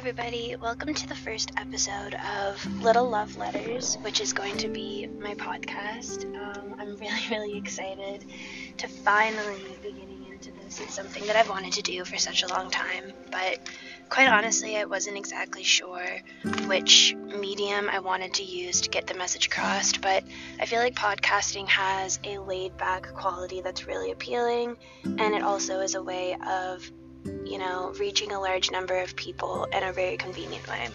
everybody. Welcome to the first episode of Little Love Letters, which is going to be my podcast. Um, I'm really, really excited to finally be getting into this. It's something that I've wanted to do for such a long time, but quite honestly, I wasn't exactly sure which medium I wanted to use to get the message across. But I feel like podcasting has a laid back quality that's really appealing, and it also is a way of you know, reaching a large number of people in a very convenient way.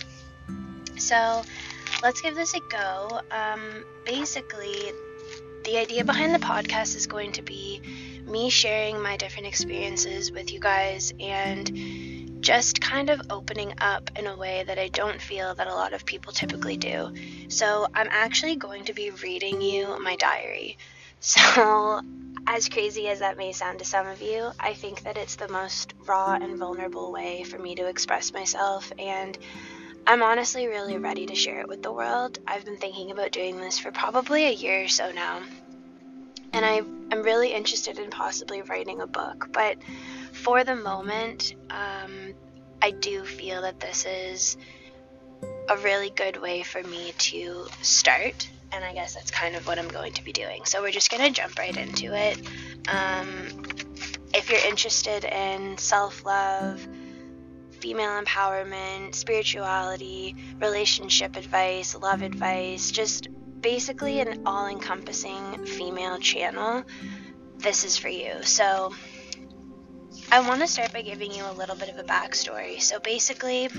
So let's give this a go. Um, basically, the idea behind the podcast is going to be me sharing my different experiences with you guys and just kind of opening up in a way that I don't feel that a lot of people typically do. So, I'm actually going to be reading you my diary. So, as crazy as that may sound to some of you, I think that it's the most raw and vulnerable way for me to express myself, and I'm honestly really ready to share it with the world. I've been thinking about doing this for probably a year or so now, and I, am really interested in possibly writing a book, but for the moment, um, I do feel that this is a really good way for me to start and I guess that's kind of what I'm going to be doing. So we're just going to jump right into it. Um, if you're interested in self love, female empowerment, spirituality, relationship advice, love advice, just basically an all encompassing female channel, this is for you. So I want to start by giving you a little bit of a backstory. So basically,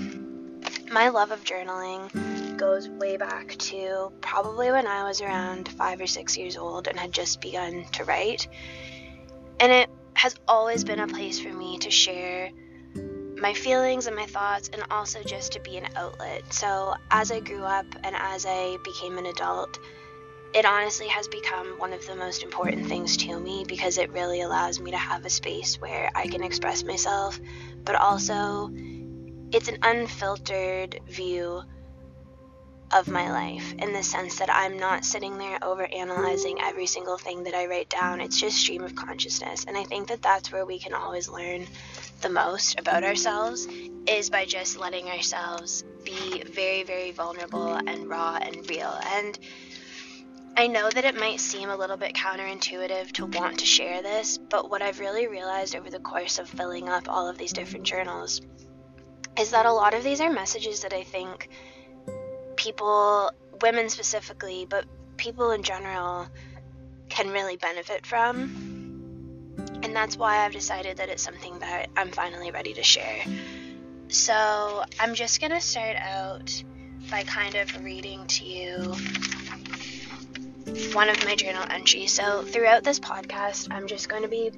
my love of journaling goes way back to probably when I was around five or six years old and had just begun to write. And it has always been a place for me to share my feelings and my thoughts and also just to be an outlet. So as I grew up and as I became an adult, it honestly has become one of the most important things to me because it really allows me to have a space where I can express myself, but also it's an unfiltered view of my life in the sense that I'm not sitting there over analyzing every single thing that I write down. It's just stream of consciousness. And I think that that's where we can always learn the most about ourselves is by just letting ourselves be very, very vulnerable and raw and real. And I know that it might seem a little bit counterintuitive to want to share this, but what I've really realized over the course of filling up all of these different journals is that a lot of these are messages that I think people, women specifically, but people in general, can really benefit from. And that's why I've decided that it's something that I'm finally ready to share. So I'm just going to start out by kind of reading to you one of my journal entries. So throughout this podcast, I'm just going to be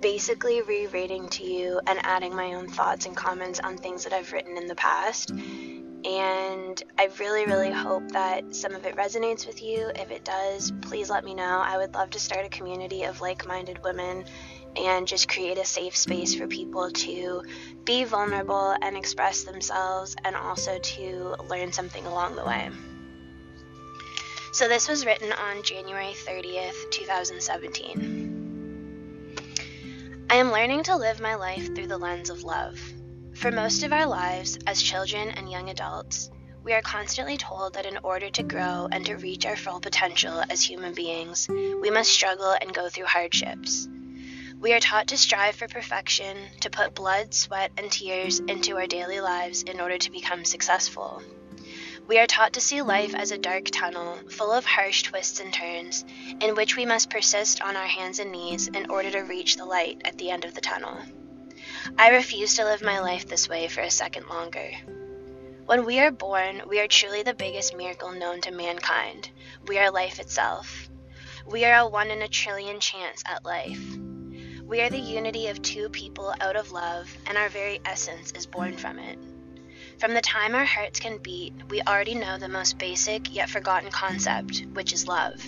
basically rereading to you and adding my own thoughts and comments on things that I've written in the past mm-hmm. and I really, really hope that some of it resonates with you. If it does, please let me know. I would love to start a community of like minded women and just create a safe space for people to be vulnerable and express themselves and also to learn something along the way. So, this was written on January 30th, 2017. I am learning to live my life through the lens of love. For most of our lives, as children and young adults, we are constantly told that in order to grow and to reach our full potential as human beings, we must struggle and go through hardships. We are taught to strive for perfection, to put blood, sweat, and tears into our daily lives in order to become successful. We are taught to see life as a dark tunnel, full of harsh twists and turns, in which we must persist on our hands and knees in order to reach the light at the end of the tunnel. I refuse to live my life this way for a second longer. When we are born, we are truly the biggest miracle known to mankind. We are life itself. We are a one in a trillion chance at life. We are the unity of two people out of love, and our very essence is born from it. From the time our hearts can beat, we already know the most basic yet forgotten concept, which is love.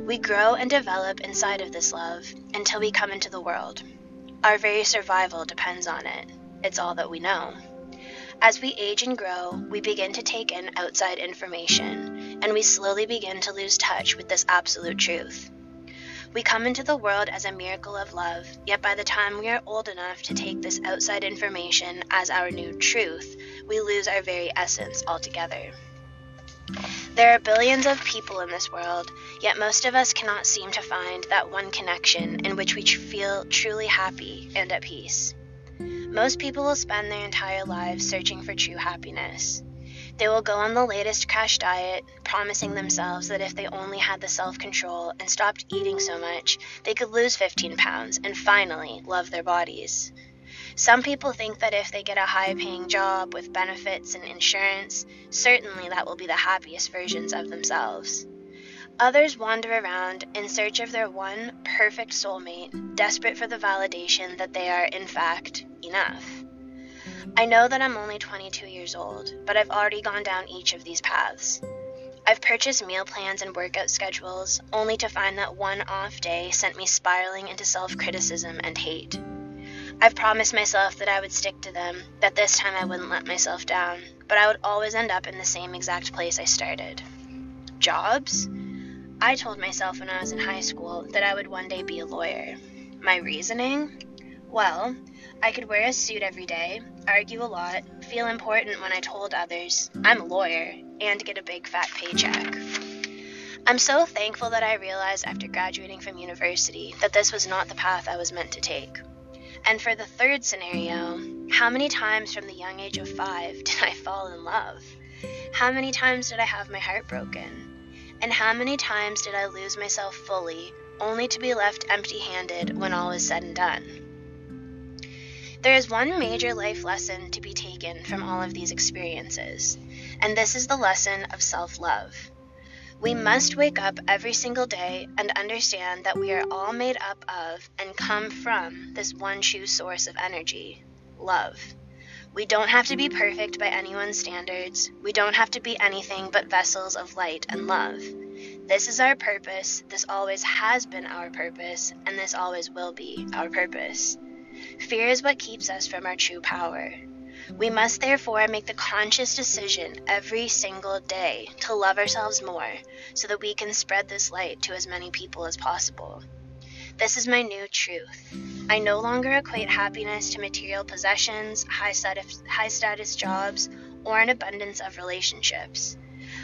We grow and develop inside of this love until we come into the world. Our very survival depends on it. It's all that we know. As we age and grow, we begin to take in outside information, and we slowly begin to lose touch with this absolute truth. We come into the world as a miracle of love, yet by the time we are old enough to take this outside information as our new truth, we lose our very essence altogether. There are billions of people in this world, yet most of us cannot seem to find that one connection in which we feel truly happy and at peace. Most people will spend their entire lives searching for true happiness. They will go on the latest crash diet, promising themselves that if they only had the self control and stopped eating so much, they could lose 15 pounds and finally love their bodies. Some people think that if they get a high paying job with benefits and insurance, certainly that will be the happiest versions of themselves. Others wander around in search of their one perfect soulmate, desperate for the validation that they are, in fact, enough. I know that I'm only 22 years old, but I've already gone down each of these paths. I've purchased meal plans and workout schedules, only to find that one off day sent me spiraling into self criticism and hate. I've promised myself that I would stick to them, that this time I wouldn't let myself down, but I would always end up in the same exact place I started. Jobs? I told myself when I was in high school that I would one day be a lawyer. My reasoning? Well, I could wear a suit every day, argue a lot, feel important when I told others I'm a lawyer, and get a big fat paycheck. I'm so thankful that I realized after graduating from university that this was not the path I was meant to take. And for the third scenario, how many times from the young age of five did I fall in love? How many times did I have my heart broken? And how many times did I lose myself fully, only to be left empty handed when all is said and done? There is one major life lesson to be taken from all of these experiences, and this is the lesson of self love. We must wake up every single day and understand that we are all made up of and come from this one true source of energy love. We don't have to be perfect by anyone's standards. We don't have to be anything but vessels of light and love. This is our purpose, this always has been our purpose, and this always will be our purpose. Fear is what keeps us from our true power. We must therefore make the conscious decision every single day to love ourselves more so that we can spread this light to as many people as possible. This is my new truth. I no longer equate happiness to material possessions, high status, high status jobs, or an abundance of relationships.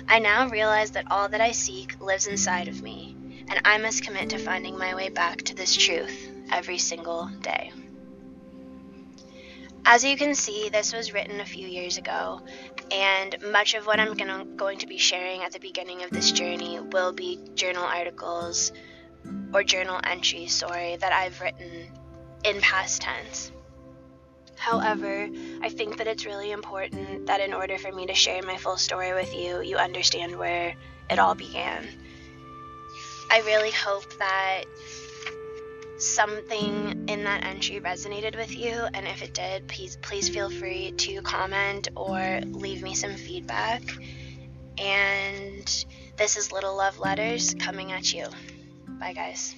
I now realize that all that I seek lives inside of me, and I must commit to finding my way back to this truth every single day. As you can see, this was written a few years ago, and much of what I'm gonna, going to be sharing at the beginning of this journey will be journal articles or journal entries, sorry, that I've written in past tense. However, I think that it's really important that in order for me to share my full story with you, you understand where it all began. I really hope that something in that entry resonated with you and if it did please please feel free to comment or leave me some feedback. And this is little love letters coming at you. Bye guys